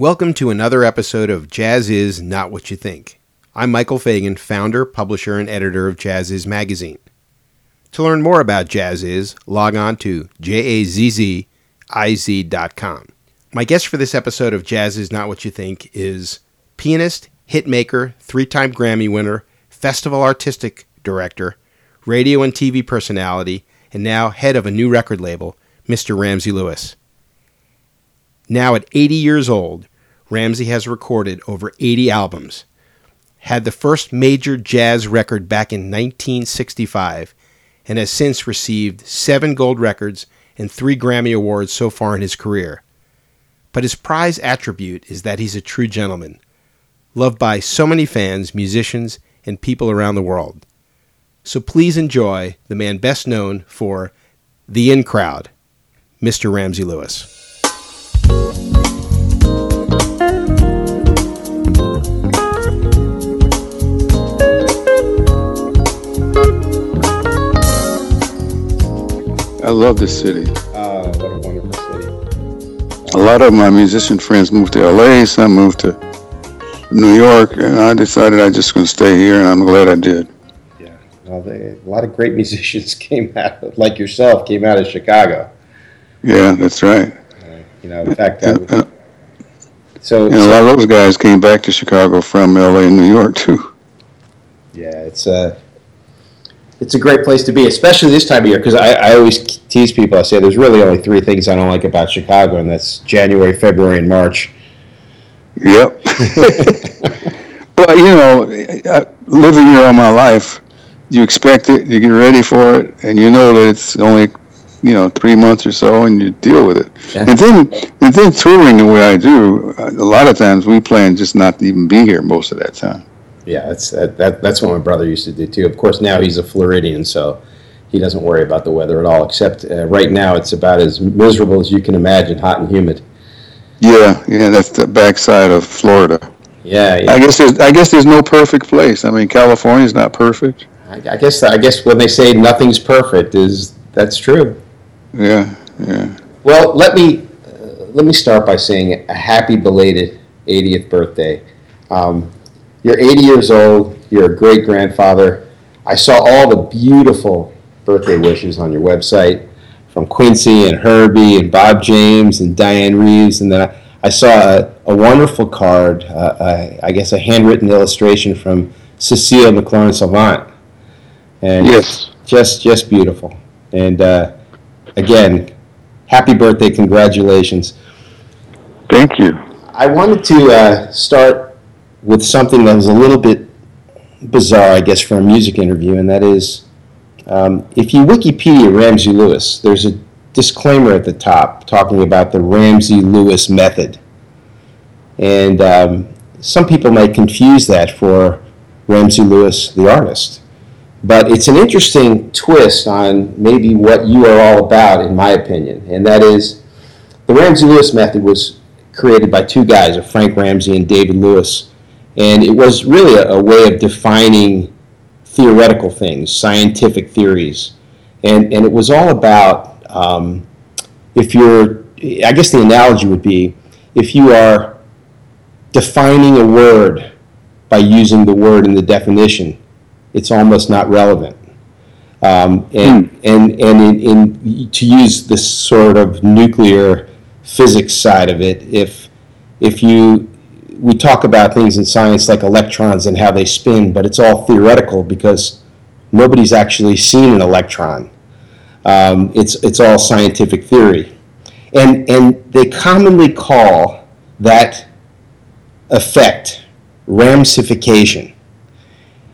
Welcome to another episode of JAZZIZ Not What You Think. I'm Michael Fagien, founder, publisher, and editor of JAZZIZ Magazine. To learn more about JAZZIZ, log on to jazziz.com. My guest for this episode of JAZZIZ Not What You Think is pianist, hitmaker, three time Grammy winner, festival artistic director, radio and TV personality, and now head of a new record label, Mr. Ramsey Lewis. Now at 80 years old, Ramsey has recorded over 80 albums, had the first major jazz record back in 1965, and has since received seven gold records and three Grammy Awards so far in his career. But his prize attribute is that he's a true gentleman, loved by so many fans, musicians, and people around the world. So please enjoy the man best known for The In Crowd, Mr. Ramsey Lewis. I love this city. Oh, what a wonderful city. A lot of my musician friends moved to LA, some moved to New York, and I decided I just going to stay here, and I'm glad I did. Yeah, well, they, a lot of great musicians came out, like yourself, came out of Chicago. Yeah, that's right. Uh, you know, in fact, uh, and, so, and a lot of those guys came back to Chicago from LA and New York, too. yeah, it's a it's a great place to be, especially this time of year. Because I, I always tease people. I say there's really only three things I don't like about Chicago, and that's January, February, and March. Yep. but, you know, living here all my life, you expect it, you get ready for it, and you know that it's only, you know, three months or so, and you deal with it. Yeah. And then, and then touring the way I do, a lot of times we plan just not to even be here most of that time. Yeah, that's that, that that's what my brother used to do too. Of course, now he's a Floridian, so he doesn't worry about the weather at all. Except uh, right now, it's about as miserable as you can imagine, hot and humid. Yeah, yeah, that's the backside of Florida. Yeah, yeah. I guess there's, I guess there's no perfect place. I mean, California's not perfect. I, I guess I guess when they say nothing's perfect, is that's true. Yeah, yeah. Well, let me uh, let me start by saying a happy belated 80th birthday. Um, you're 80 years old. You're a great grandfather. I saw all the beautiful birthday wishes on your website from Quincy and Herbie and Bob James and Dianne Reeves, and then I, I saw a, a wonderful card. Uh, I, I guess a handwritten illustration from Cécile McLorin Salvant, and Yes. just just beautiful. And uh, again, happy birthday! Congratulations. Thank you. I wanted to uh, start with something that was a little bit bizarre, I guess, for a music interview, and that is um, if you Wikipedia Ramsey Lewis, there's a disclaimer at the top talking about the Ramsey Lewis method. And um, some people might confuse that for Ramsey Lewis, the artist. But it's an interesting twist on maybe what you are all about, in my opinion, and that is the Ramsey Lewis method was created by two guys, Frank Ramsey and David Lewis, and it was really a, a way of defining theoretical things, scientific theories, and and it was all about um, if you're, I guess the analogy would be if you are defining a word by using the word in the definition, it's almost not relevant. Um, and and and in, in to use this sort of nuclear physics side of it, if if you we talk about things in science like electrons and how they spin, but it's all theoretical because nobody's actually seen an electron. Um, it's it's all scientific theory, and and they commonly call that effect ramsification.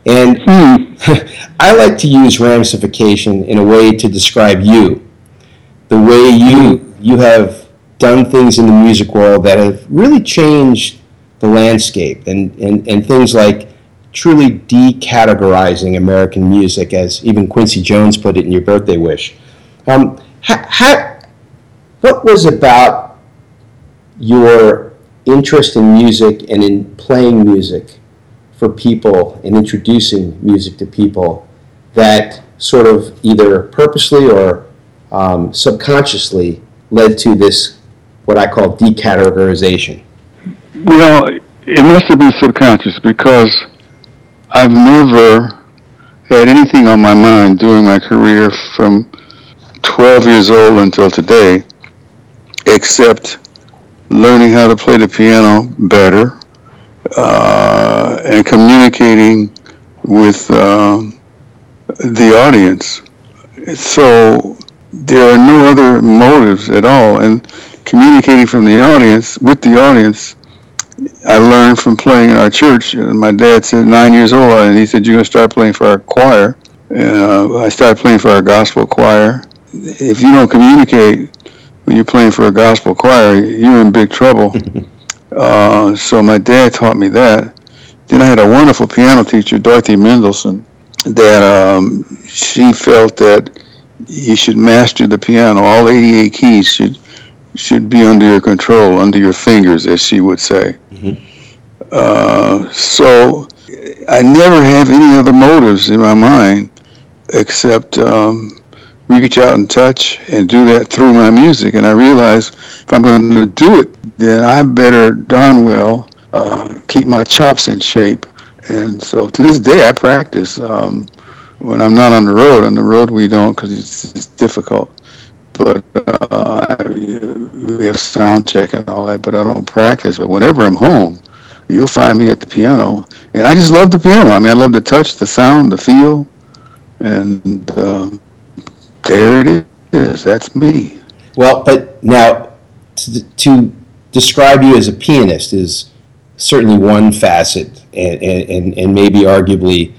And I like to use ramification in a way to describe you. The way you you have done things in the music world that have really changed the landscape and, and, and things like truly decategorizing American music, as even Quincy Jones put it in your birthday wish. Um, ha, ha, what was about your interest in music and in playing music for people and introducing music to people that sort of either purposely or um, subconsciously led to this what I call decategorization? Well, it must have been subconscious because I've never had anything on my mind during my career from 12 years old until today except learning how to play the piano better uh, and communicating with uh, the audience. So there are no other motives at all. And communicating from the audience, with the audience, I learned from playing in our church. My dad said nine years old, and he said, "You're gonna start playing for our choir." Uh, I started playing for our gospel choir. If you don't communicate when you're playing for a gospel choir, you're in big trouble. uh, so my dad taught me that. Then I had a wonderful piano teacher, Dorothy Mendelson, that um, she felt that you should master the piano. All 88 keys should should be under your control, under your fingers, as she would say. Mm-hmm. Uh, so I never have any other motives in my mind except um, reach out and touch and do that through my music. And I realize if I'm going to do it, then I better darn well uh, keep my chops in shape. And so to this day, I practice. Um, when I'm not on the road. On the road, we don't because it's, it's, difficult. But uh, we have sound check and all that. But I don't practice. But whenever I'm home, you'll find me at the piano, and I just love the piano. I mean, I love the touch, the sound, the feel, and um, there it is. That's me. Well, but now to, to describe you as a pianist is certainly one facet, and, and, and maybe arguably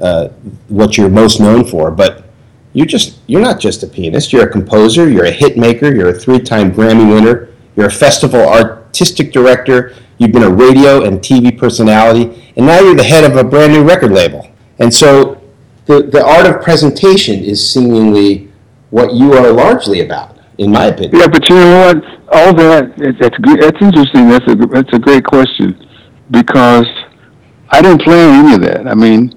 uh, what you're most known for, but you're just you're not just a pianist. You're a composer. You're a hit maker. You're a three-time Grammy winner. You're a festival artistic director. You've been a radio and TV personality, and now you're the head of a brand new record label. And so, the the art of presentation is seemingly what you are largely about, in my opinion. Yeah, but you know what? All that that's good. That's interesting. That's a that's a great question because I didn't plan any of that. I mean,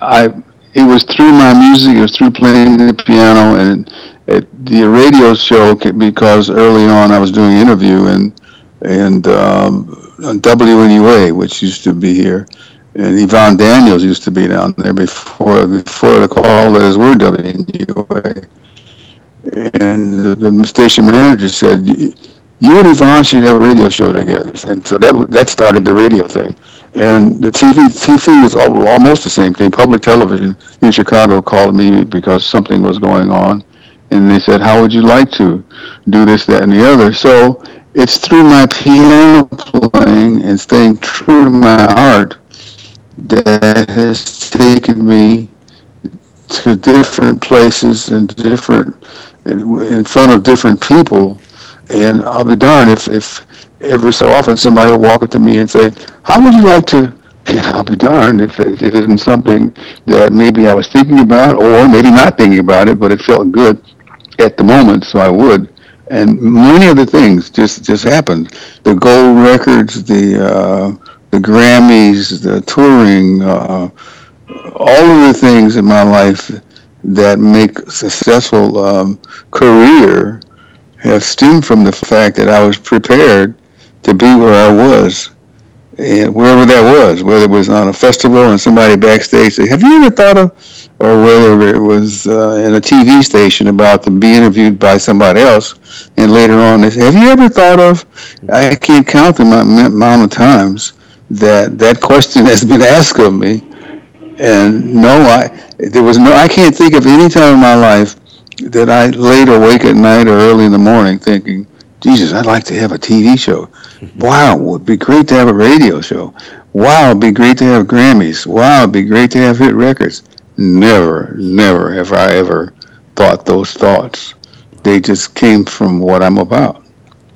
I it was through my music, it was through playing the piano, and at the radio show because early on I was doing an interview and and um, WNUA, which used to be here, and Yvonne Daniels used to be down there before before the call letters were WNUA, and the, the station manager said. You and Yvonne should have a radio show together, and so that that started the radio thing. And the TV, TV was almost the same thing. Public television in Chicago called me because something was going on. And they said, how would you like to do this, that, and the other? So it's through my piano playing and staying true to my art that has taken me to different places and different, in front of different people. And I'll be darned if, if every so often somebody will walk up to me and say, how would you like to, and I'll be darned if it, it isn't something that maybe I was thinking about or maybe not thinking about it, but it felt good at the moment, so I would. And many other things just, just happened. The gold records, the, uh, the Grammys, the touring, uh, all of the things in my life that make successful um, career have stemmed from the fact that I was prepared to be where I was, and wherever that was, whether it was on a festival and somebody backstage said, "Have you ever thought of?" or whether it was uh, in a TV station about to be interviewed by somebody else, and later on they "Have you ever thought of?" I can't count the amount of times that that question has been asked of me, and no, I there was no, I can't think of any time in my life that I laid awake at night or early in the morning thinking, Jesus, I'd like to have a TV show. Wow, it would be great to have a radio show. Wow, it'd be great to have Grammys. Wow, it'd be great to have hit records. Never, never have I ever thought those thoughts. They just came from what I'm about.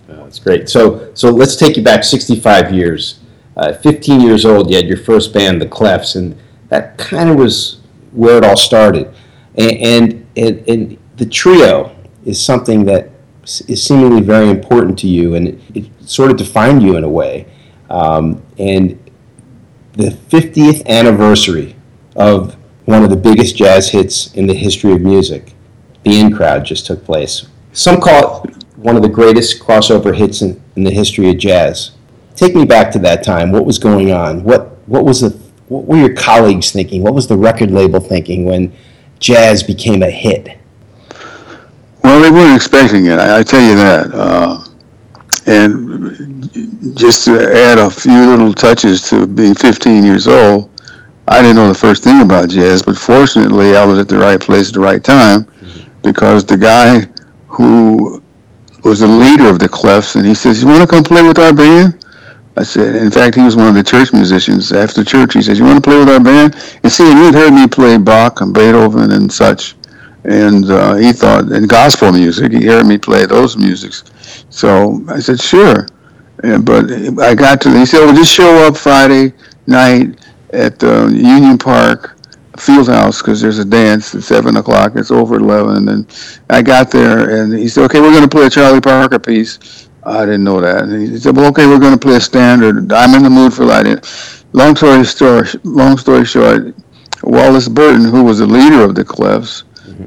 Oh, that's great. So, so let's take you back 65 years. Uh, 15 years old, you had your first band, the Clefs, and that kind of was where it all started. And, and, and, the trio is something that is seemingly very important to you, and it, it sort of defined you in a way. Um, and the 50th anniversary of one of the biggest jazz hits in the history of music, The In Crowd, just took place. Some call it one of the greatest crossover hits in, in the history of jazz. take me back to that time. What was going on? What what was the what were your colleagues thinking? What was the record label thinking when jazz became a hit? Well, they weren't expecting it. I, I tell you that. Uh, and just to add a few little touches to being 15 years old, I didn't know the first thing about jazz, but fortunately, I was at the right place at the right time because the guy who was the leader of the Clefs, and he says, "You want to come play with our band?" I said, in fact, he was one of the church musicians. After church, he says, "You want to play with our band?" And see, he had heard me play Bach and Beethoven and such, and uh, he thought, and gospel music. He heard me play those musics, so I said, "Sure." And, but I got to. He said, "Well, just show up Friday night at the Union Park." field house because there's a dance at seven o'clock. It's over at eleven, and I got there, and he said, "Okay, we're going to play a Charlie Parker piece." I didn't know that. And he said, "Well, okay, we're going to play a standard. I'm in the mood for that." Long story short, long story short, Wallace Burton, who was the leader of the Clefs,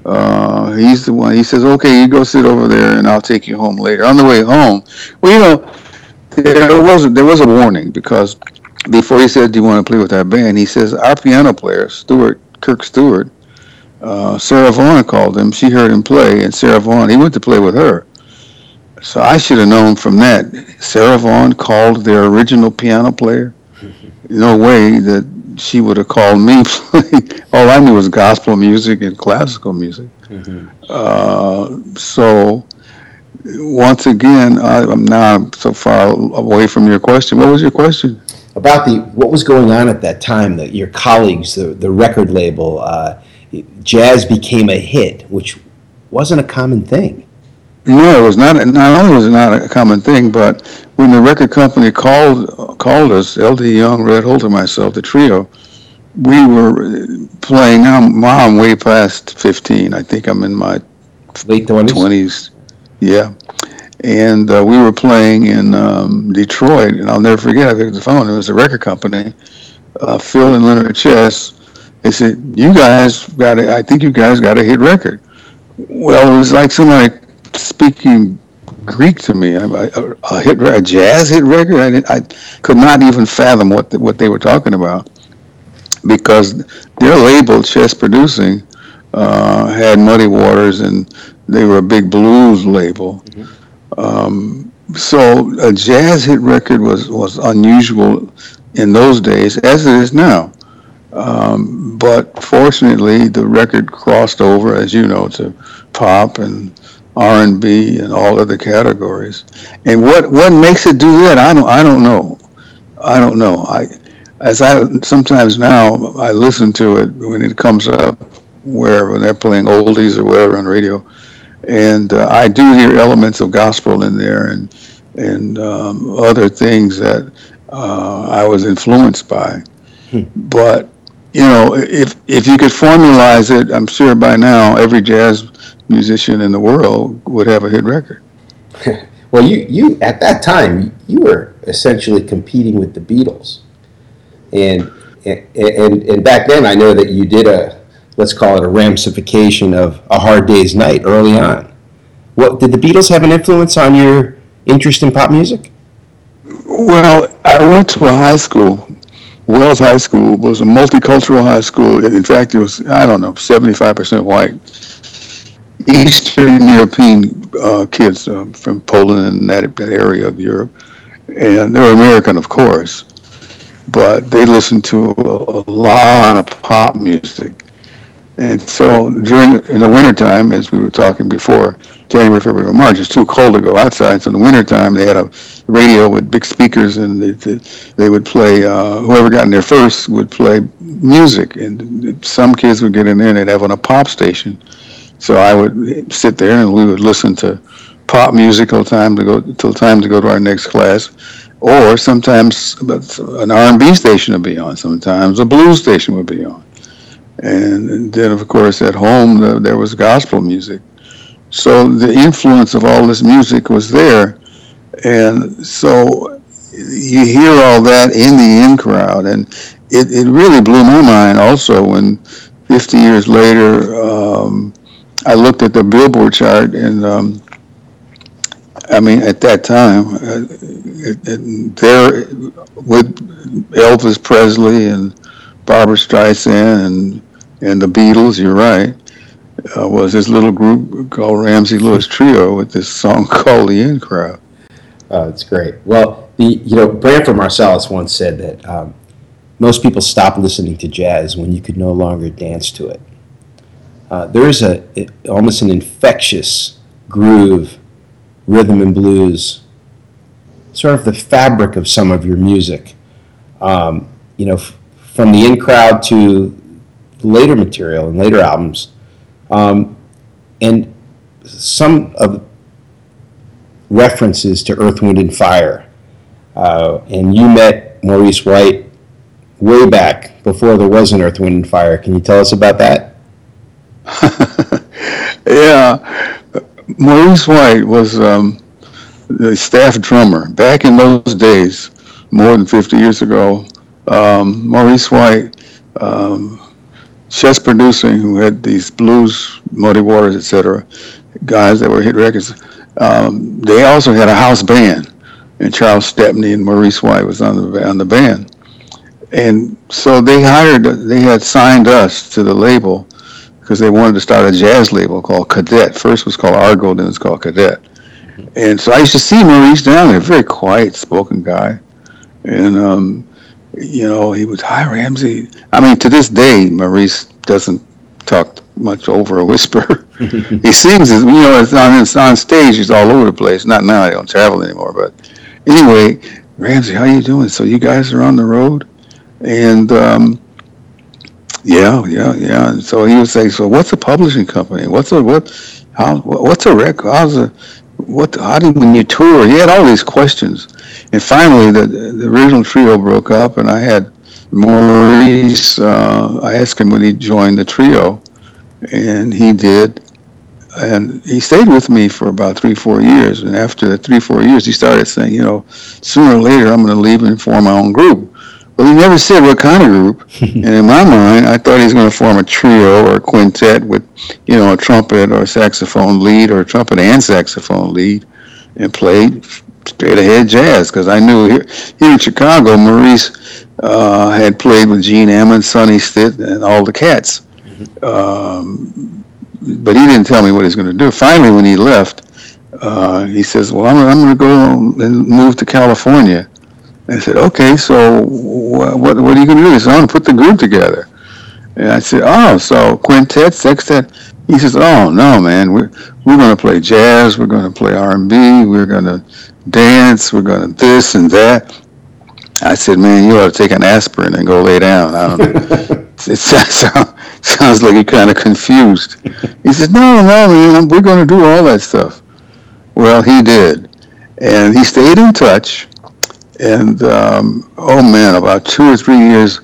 uh, he's the one. He says, "Okay, you go sit over there, and I'll take you home later." On the way home, well, you know, there was there was a warning because before he said, "Do you want to play with our band?" He says, "Our piano player, Stewart Kirk Stewart, uh, Sarah Vaughan called him. She heard him play, and Sarah Vaughan, he went to play with her." So I should have known from that. Sarah Vaughan called their original piano player. No way that she would have called me. All I knew was gospel music and classical music. Mm-hmm. Uh, so once again, I, am now so far away from your question. What was your question? About the what was going on at that time? That your colleagues, the the record label, uh, jazz became a hit, which wasn't a common thing. No, it was not. Not only was it not a common thing, but when the record company called called us, Eldee Young, Red Holt, and myself, the trio, we were playing. Now, I'm way past 15. I think I'm in my late 20s. 20s. Yeah, and uh, we were playing in um, Detroit, and I'll never forget. I picked the phone. It was a record company, uh, Phil and Leonard Chess. They said, "You guys got it. I think you guys got a hit record." Well, it was like somebody speaking Greek to me. A, a, hit, a jazz hit record. I, I could not even fathom what the, what they were talking about because their label, Chess Producing, uh, had Muddy Waters, and they were a big blues label. Mm-hmm. Um, so a jazz hit record was was unusual in those days, as it is now. Um, but fortunately, the record crossed over, as you know, to pop and R&B and all other categories. And what what makes it do that? I don't I don't know. I don't know. I as I sometimes now I listen to it when it comes up wherever they're playing oldies or whatever on radio, and uh, I do hear elements of gospel in there and and um, other things that uh, I was influenced by. Hmm. But you know, if if you could formalize it, I'm sure by now every jazz musician in the world would have a hit record. well, you, you at that time you were essentially competing with the Beatles, and and and back then I know that you did a let's call it a ramification of a Hard Day's Night early on. What did the Beatles have an influence on your interest in pop music? Well, I went to a high school. Wells High School was a multicultural high school. In fact, it was I don't know, seventy-five percent white Eastern European uh, kids uh, from Poland and that, that area of Europe, and they're American, of course, but they listened to a, a lot of pop music. And so during in the wintertime, as we were talking before, January, February, March, it's too cold to go outside. So in the wintertime, they had a radio with big speakers, and they, they would play. Uh, whoever got in there first would play music, and some kids would get in there and they'd have on a pop station so I would sit there and we would listen to pop music till time to go till time to go to our next class, or sometimes an R&B station would be on. Sometimes a blues station would be on, and then of course at home the, there was gospel music. So the influence of all this music was there, and so you hear all that in the in crowd, and it, it really blew my mind also when 50 years later. Um, I looked at the Billboard chart, and um, I mean, at that time, uh, there with Elvis Presley and Barbra Streisand and and the Beatles. You're right. Uh, was this little group called Ramsey Lewis Trio with this song called "The In Crowd." Oh, it's great. Well, the you know Branford Marsalis once said that um, most people stop listening to jazz when you could no longer dance to it. Uh, there is a it, almost an infectious groove, rhythm and blues, sort of the fabric of some of your music. Um, you know, f- from the in crowd to later material and later albums, um, and some of references to Earth, Wind, and Fire. Uh, and you met Maurice White way back before there was an Earth, Wind, and Fire. Can you tell us about that? yeah, Maurice White was um, the staff drummer back in those days, more than 50 years ago. Um, Maurice White, um, Chess Producing, who had these blues, Muddy Waters, etc., guys that were hit records. Um, they also had a house band, and Charles Stepney and Maurice White was on the on the band, and so they hired. They had signed us to the label because they wanted to start a jazz label called Cadet. First was called Argo, then it's called Cadet. And so I used to see Maurice down there, very quiet spoken guy. And, um, you know, he was, hi, Ramsey. I mean, to this day, Maurice doesn't talk much over a whisper. he sings, you know, it's on, it's on stage, he's all over the place. Not now, I don't travel anymore. But anyway, Ramsey, how you doing? So you guys are on the road? And, um, yeah, yeah, yeah. And so he would say, "So what's a publishing company? What's a what? How? What's a record? How's a what? How do when you tour?" He had all these questions, and finally, the the original trio broke up, and I had Maurice. Uh, I asked him when he joined the trio, and he did. And he stayed with me for about three, four years. And after three, four years, he started saying, you know, sooner or later, I'm going to leave and form my own group. Well, he never said what kind of group. and in my mind, I thought he was going to form a trio or a quintet with, you know, a trumpet or a saxophone lead or a trumpet and saxophone lead and play straight ahead jazz because I knew here, here in Chicago, Maurice uh, had played with Gene Ammon, Sonny Stitt, and all the cats. Um, but he didn't tell me what he was going to do. Finally, when he left, uh, he says, "Well, I'm, I'm going to go and move to California." I said, okay, so what, what, what are you going to do? He said, I'm going to put the group together. And I said, oh, so quintet, sextet? He says, oh, no, man, we're, we're going to play jazz, we're going to play R&B, we're going to dance, we're going to this and that. I said, man, you ought to take an aspirin and go lay down. I don't know. it sounds, sounds like you're kind of confused. He said, no, no, man, we're going to do all that stuff. Well, he did. And he stayed in touch and um, oh man, about two or three years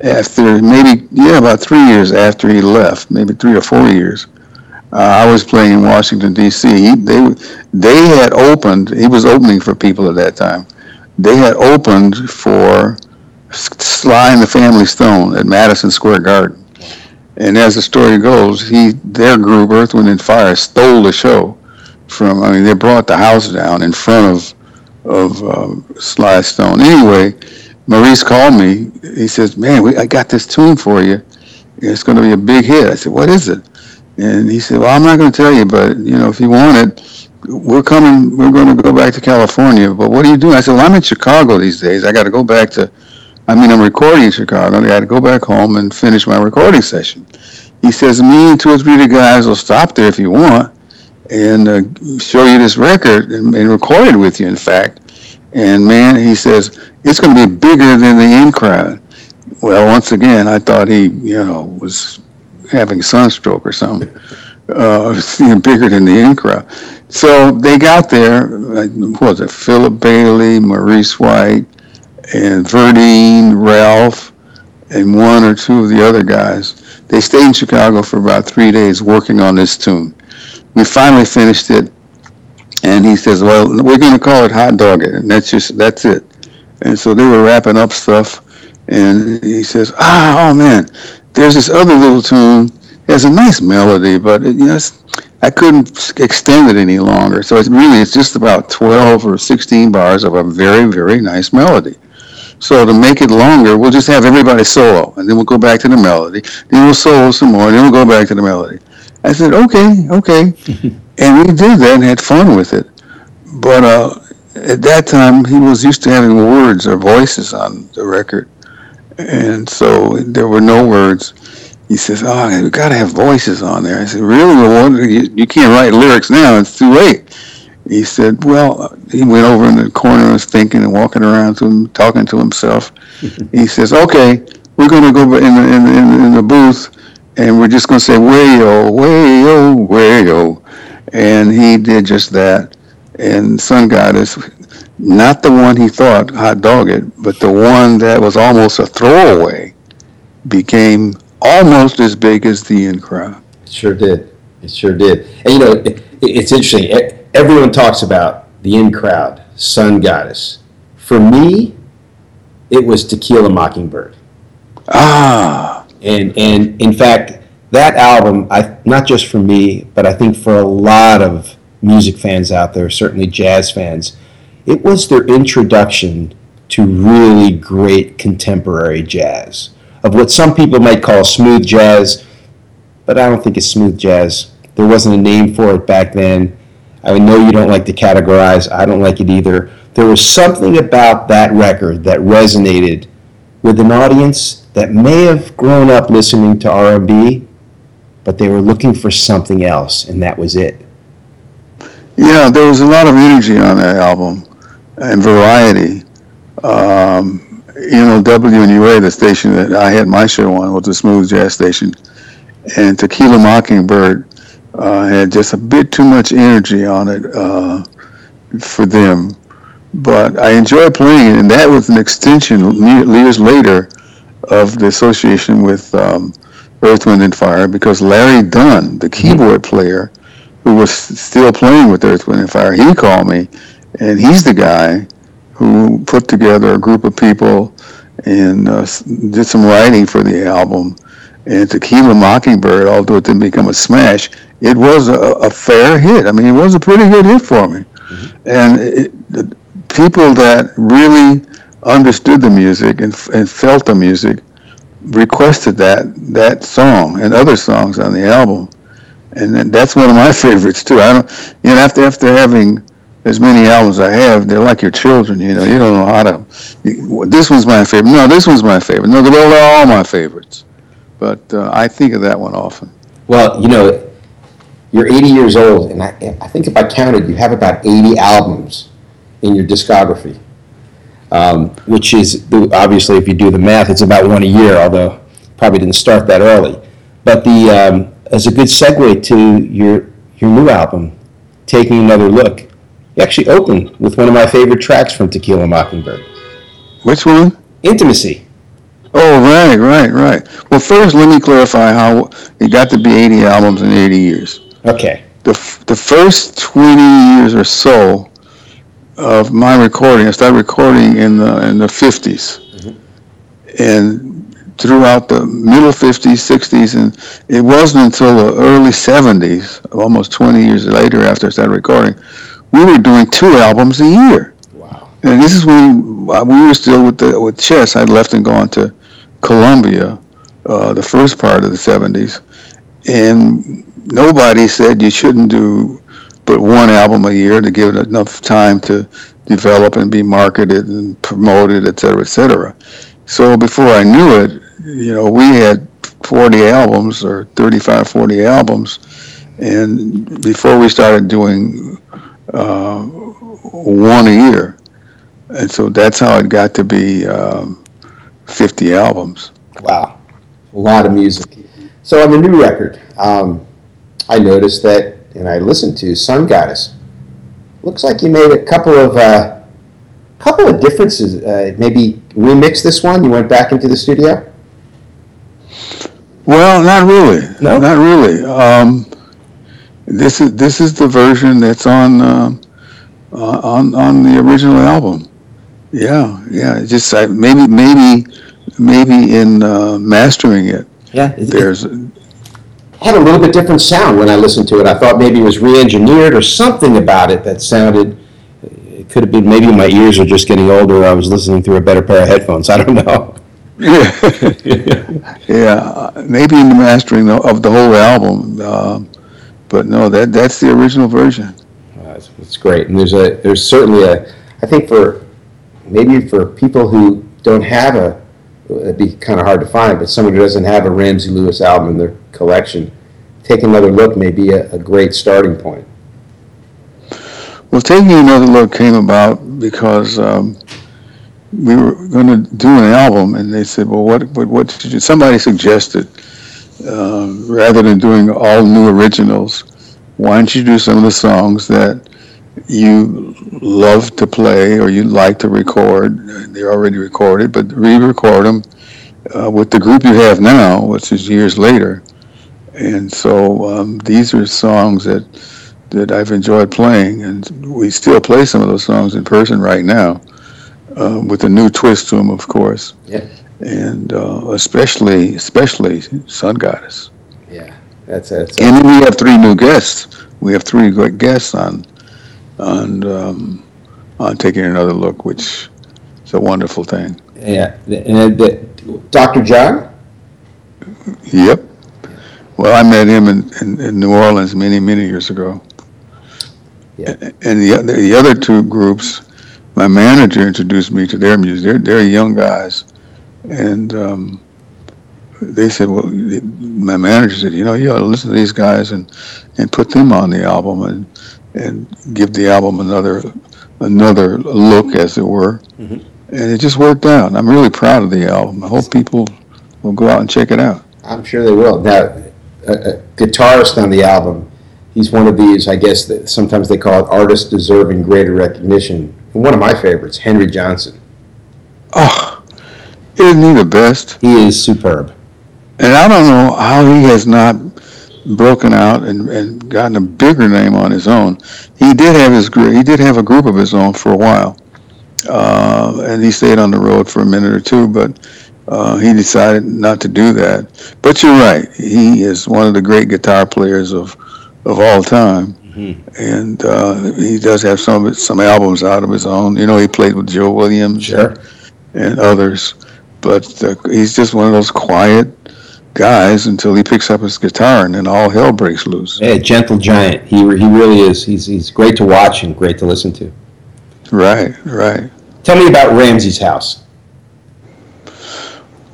after, maybe yeah, about three years after he left, maybe three or four years, uh, I was playing in Washington D.C. He, they they had opened. He was opening for people at that time. They had opened for Sly and the Family Stone at Madison Square Garden. And as the story goes, he their group Earth, Wind and Fire stole the show from. I mean, they brought the house down in front of of uh, Sly Stone. Anyway, Maurice called me. He says, "Man, we, I got this tune for you. It's going to be a big hit." I said, "What is it?" And he said, "Well, I'm not going to tell you, but you know, if you want it, we're coming. We're going to go back to California. But what are you doing?" I said, "Well, I'm in Chicago these days. I got to go back to. I mean, I'm recording in Chicago. I got to go back home and finish my recording session." He says, "Me and two or three of the guys will stop there if you want." And uh, show you this record and, and, record it with you, in fact. And man, he says, it's going to be bigger than the in crowd. Well, once again, I thought he, you know, was having sunstroke or something. Uh, bigger than the in crowd. So they got there, what was it, Philip Bailey, Maurice White, and Verdine, Ralph, and one or two of the other guys. They stayed in Chicago for about three days working on this tune we finally finished it, and he says, "Well, we're going to call it Hot Dawgit," and that's just that's it. And so they were wrapping up stuff, and he says, "Ah, oh man, there's this other little tune. It has a nice melody, but it, you know, I couldn't extend it any longer. So it's really it's just about 12 or 16 bars of a very very nice melody. So to make it longer, we'll just have everybody solo, and then we'll go back to the melody. Then we'll solo some more, and then we'll go back to the melody. I said, okay, okay, and we did that and had fun with it. But uh, at that time, he was used to having words or voices on the record, and so there were no words. He says, "Oh, we got to have voices on there." I said, "Really? Well, you, you can't write lyrics now; it's too late." He said, "Well," he went over in the corner and was thinking and walking around to him, talking to himself. he says, "Okay, we're going to go in the, in, the, in the booth, and we're just going to say wayo, wayo, wayo," and he did just that. And Sun Goddess, not the one he thought Hot Dawgit, but the one that was almost a throwaway, became almost as big as the in crowd. Sure did. It sure did. And you know, it, it's interesting. Everyone talks about the in crowd, Sun Goddess. For me, it was Tequila Mockingbird. Ah. And and in fact, that album, I not just for me, but I think for a lot of music fans out there, certainly jazz fans, it was their introduction to really great contemporary jazz of what some people might call smooth jazz, but I don't think it's smooth jazz. There wasn't a name for it back then. I know you don't like to categorize. I don't like it either. There was something about that record that resonated with an audience that may have grown up listening to R&B, but they were looking for something else, and that was it. Yeah, there was a lot of energy on that album and variety. Um, you know, WNUA, the station that I had my show on, was a smooth jazz station, and Tequila Mockingbird uh, had just a bit too much energy on it uh, for them. But I enjoyed playing it, and that was an extension years later of the association with um, Earth, Wind, and Fire because Larry Dunn, the keyboard player, who was still playing with Earth, Wind, and Fire, he called me, and he's the guy who put together a group of people and uh, did some writing for the album. And Tequila Mockingbird, although it didn't become a smash, it was a, a fair hit. I mean, it was a pretty good hit for me. Mm-hmm. And it, people that really understood the music and, and felt the music requested that that song and other songs on the album. And that's one of my favorites too. I don't, you know, after after having as many albums I have, they're like your children. You know, you don't know how to. This one's my favorite. No, this one's my favorite. No, they're all my favorites. But uh, I think of that one often. Well, you know, you're 80 years old, and I, I think if I counted, you have about 80 albums in your discography, um, which is obviously, if you do the math, it's about one a year. Although probably didn't start that early. But the um, as a good segue to your your new album, taking another look you actually open with one of my favorite tracks from Tequila Mockingbird. Which one? Intimacy. Oh, right, right, right. Well, first, let me clarify how it got to be 80 albums in 80 years. Okay. The, the first 20 years or so of my recording, I started recording in the, in the 50s. Mm-hmm. And throughout the middle 50s, 60s, and it wasn't until the early 70s, almost 20 years later after I started recording, we were doing two albums a year. Wow. And this is when we were still with the with Chess. I'd left and gone to Columbia, uh, the first part of the '70s, and nobody said you shouldn't do but one album a year to give it enough time to develop and be marketed and promoted, et cetera, et cetera. So before I knew it, you know, we had 40 albums or 35, 40 albums. And before we started doing uh, one a year, and so that's how it got to be um, 50 albums. Wow, a lot of music. So on the new record, um, I noticed that, and I listened to Sun Goddess. Looks like you made a couple of uh, couple of differences. Uh, maybe remix this one. You went back into the studio. Well, not really. No, not really. Um, this is this is the version that's on uh, on on the original album. Yeah, yeah. Just I, maybe maybe maybe in uh, mastering it. Yeah, there's had a little bit different sound when I listened to it. I thought maybe it was re-engineered or something about it that sounded. It could have been maybe my ears are just getting older. I was listening through a better pair of headphones. I don't know. Yeah, yeah. Maybe in the mastering of the whole album, uh, but no, that that's the original version. Uh, it's, it's great, and there's a there's certainly a. I think for maybe for people who don't have a, it'd be kind of hard to find, but someone who doesn't have a Ramsey Lewis album in their collection, take another look may be a, a great starting point. Well, taking another look came about because um, we were going to do an album, and they said, "Well, what what, what did you?" Somebody suggested uh, rather than doing all new originals, why don't you do some of the songs that you love to play or you like to record? They're already recorded, but re-record them uh, with the group you have now, which is years later. And so um, these are songs that that I've enjoyed playing, and we still play some of those songs in person right now, uh, with a new twist to them, of course. Yeah. And uh, especially, especially Sun Goddess. Yeah, that's that's. And we have three new guests. We have three great guests on, on, um, on taking another look, which is a wonderful thing. Yeah, and uh, Dr. John. Yep. Well, I met him in, in, in New Orleans many, many years ago. Yeah. And the, other- the other two groups, my manager introduced me to their music. They're, they're young guys. And um, they said, well, my manager said, you know, you ought to listen to these guys and, and put them on the album and, and give the album another, another look, as it were. Mhm. And it just worked out. I'm really proud of the album. I hope people will go out and check it out. I'm sure they will. Now, a, a guitarist on the album, he's one of these, I guess, that sometimes they call it artists deserving greater recognition. And one of my favorites, Henry Johnson. Oh, isn't he the best? He is superb. And I don't know how he has not broken out and, and gotten a bigger name on his own. He did have his gr- he did have a group of his own for a while, uh, and he stayed on the road for a minute or two, but uh, he decided not to do that. But you're right, he is one of the great guitar players of of all time, Mhm. and uh, he does have some some albums out of his own. You know, he played with Joe Williams Sure. and others, but uh, he's just one of those quiet guys until he picks up his guitar and then all hell breaks loose. Yeah, gentle giant. He, he really is. He's, he's great to watch and great to listen to. Right, right. Tell me about Ramsey's house.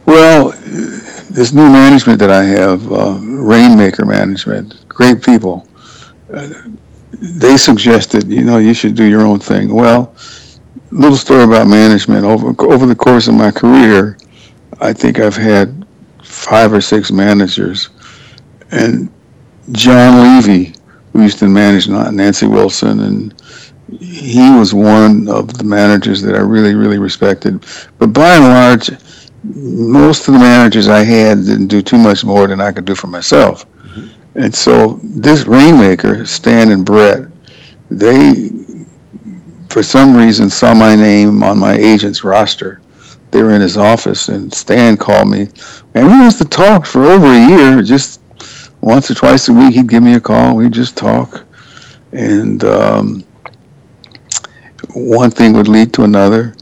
Well, this new management that I have, uh, Rainmaker Management, great people. Uh, they suggested, you know, you should do your own thing. Well, little story about management. Over over the course of my career, I think I've had five or six managers, and John Levy, who used to manage Nancy Wilson, and he was one of the managers that I really, really respected. But by and large, most of the managers I had didn't do too much more than I could do for myself. Mm-hmm. And so this Rainmaker, Stan and Brett, they, for some reason, saw my name on my agent's roster. They were in his office, and Stan called me, and we used to talk for over a year. Just once or twice a week, he'd give me a call. We'd just talk, and um, one thing would lead to another,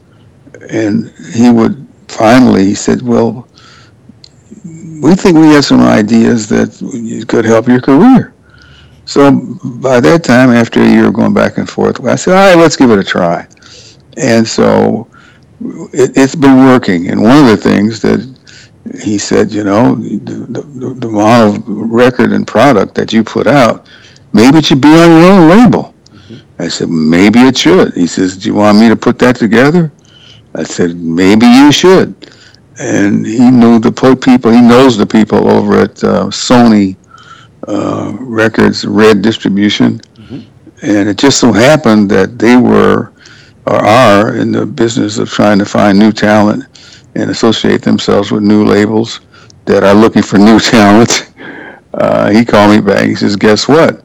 and he would finally he said, "Well, we think we have some ideas that could help your career." So by that time, after a year of going back and forth, I said, "All right, let's give it a try." And so it, it's been working. And one of the things that he said, you know, the, the, the amount of record and product that you put out, maybe it should be on your own label. I said, maybe it should. He says, do you want me to put that together? I said, maybe you should. And he knew the people, he knows the people over at uh, Sony uh, Records, Red Distribution. Mhm. And it just so happened that they were, or are, in the business of trying to find new talent and associate themselves with new labels that are looking for new talent. Uh, he called me back. He says, guess what?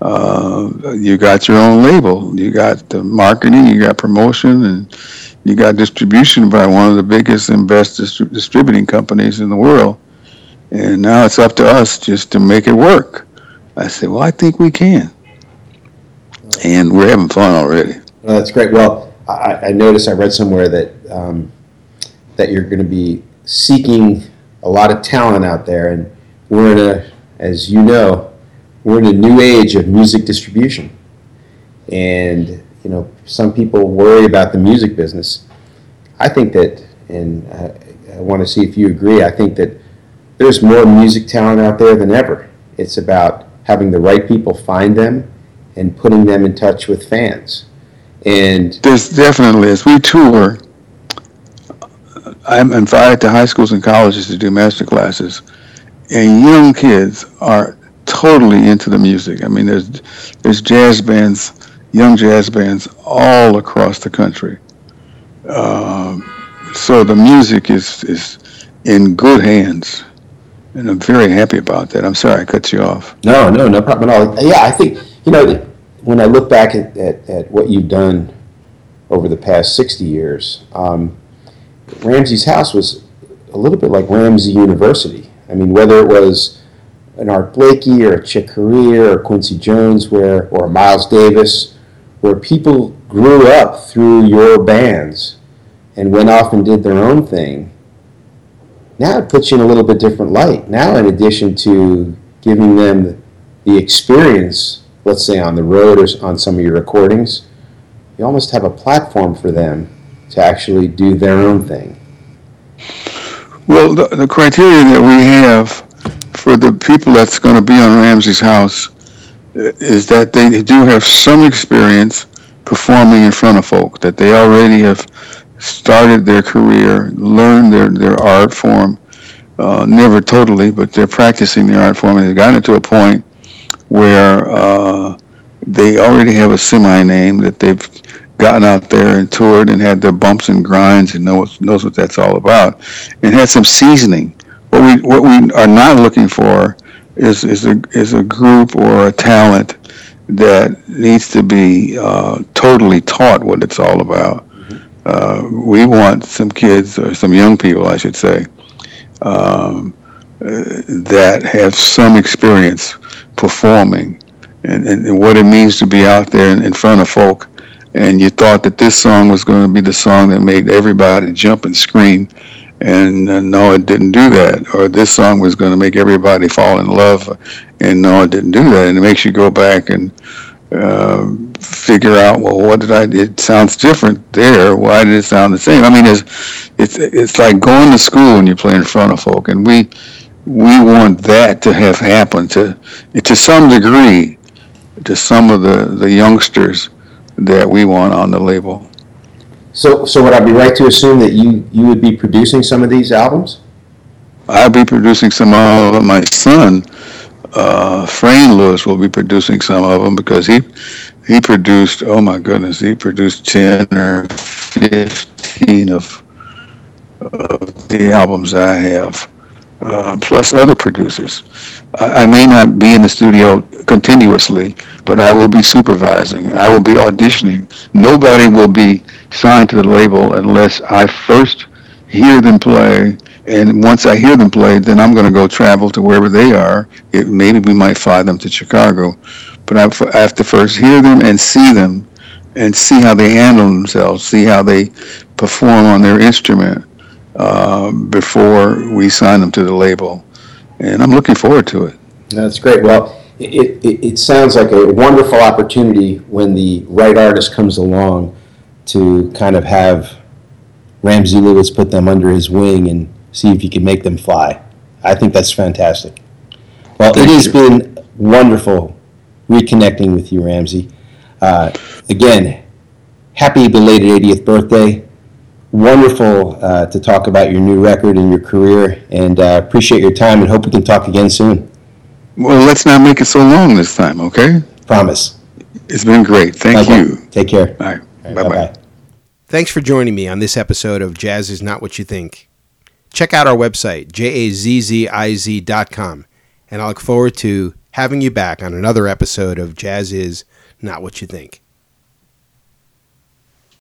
uh, you got your own label. You got the marketing, you got promotion, and you got distribution by one of the biggest and best distri- distributing companies in the world. and now it's up to us just to make it work. I said, well, I think we can, and we're having fun already. Well, that's great. Well, I, I noticed I read somewhere that um, that you're going to be seeking a lot of talent out there, and we're in a, as you know, we're in a new age of music distribution, and you know, some people worry about the music business. I think that, and I, I want to see if you agree. I think that there's more music talent out there than ever. It's about having the right people find them and putting them in touch with fans. And there's definitely as we tour, I'm invited to high schools and colleges to do master classes, and young kids are totally into the music. I mean, there's there's jazz bands, young jazz bands all across the country. Um, so the music is is in good hands, and I'm very happy about that. I'm sorry I cut you off. No, no, no problem at all. Yeah, I think you know when I look back at, at, at what you've done over the past 60 years, um, Ramsey's house was a little bit like Ramsey University. I mean, whether it was an Art Blakey or a Chick Corea or Quincy Jones, where or Miles Davis, where people grew up through your bands and went off and did their own thing. Now it puts you in a little bit different light. Now, in addition to giving them the experience let's say on the road or on some of your recordings, you almost have a platform for them to actually do their own thing. Well, the, the criteria that we have for the people that's going to be on Ramsey's house uh, is that they do have some experience performing in front of folk, that they already have started their career, learned their, their art form, uh, never totally, but they're practicing their art form, and they've gotten it to a point where uh, they already have a semi name that they've gotten out there and toured and had their bumps and grinds and knows knows what that's all about, and had some seasoning. What we what we are not looking for is is a is a group or a talent that needs to be uh, totally taught what it's all about. Uh, we want some kids or some young people, I should say, um, that have some experience performing and, and, and, what it means to be out there in, in, front of folk. And you thought that this song was going to be the song that made everybody jump and scream. And uh, no, it didn't do that. Or this song was going to make everybody fall in love. And no, it didn't do that. And it makes you go back and uh, figure out, well, what did I? It sounds different there. Why did it sound the same? I mean, it's it's it's like going to school when you play in front of folk, and we we want that to have happened to to some degree to some of the, the youngsters that we want on the label. So, so would I be right to assume that you, you would be producing some of these albums? I'll be producing some of them. My son, uh, Frayne Lewis, will be producing some of them because he he produced. Oh my goodness, he produced ten or fifteen of, of the albums I have uh, plus other producers. I, I, may not be in the studio continuously, but I will be supervising. I will be auditioning. Nobody will be signed to the label unless I first hear them play. And once I hear them play, then I'm going to go travel to wherever they are. It, maybe we might fly them to Chicago. But I have to first hear them and see them and see how they handle themselves, see how they perform on their instrument uh, before we sign them to the label. And I'm looking forward to it. That's great. Well, it, it, it sounds like a wonderful opportunity when the right artist comes along to kind of have Ramsey Lewis put them under his wing and see if he can make them fly. I think that's fantastic. Well, Thank it has you. been wonderful reconnecting with you, Ramsey. Uh, again, happy belated 80th birthday wonderful uh, to talk about your new record and your career, and uh, appreciate your time and hope we can talk again soon. Well, let's not make it so long this time, okay? Promise. It's been great. Thank okay. you. Take care. All right. All right bye bye. Thanks for joining me on this episode of JAZZIZ Not What You Think. Check out our website, jazziz.com, and I look forward to having you back on another episode of JAZZIZ Not What You Think.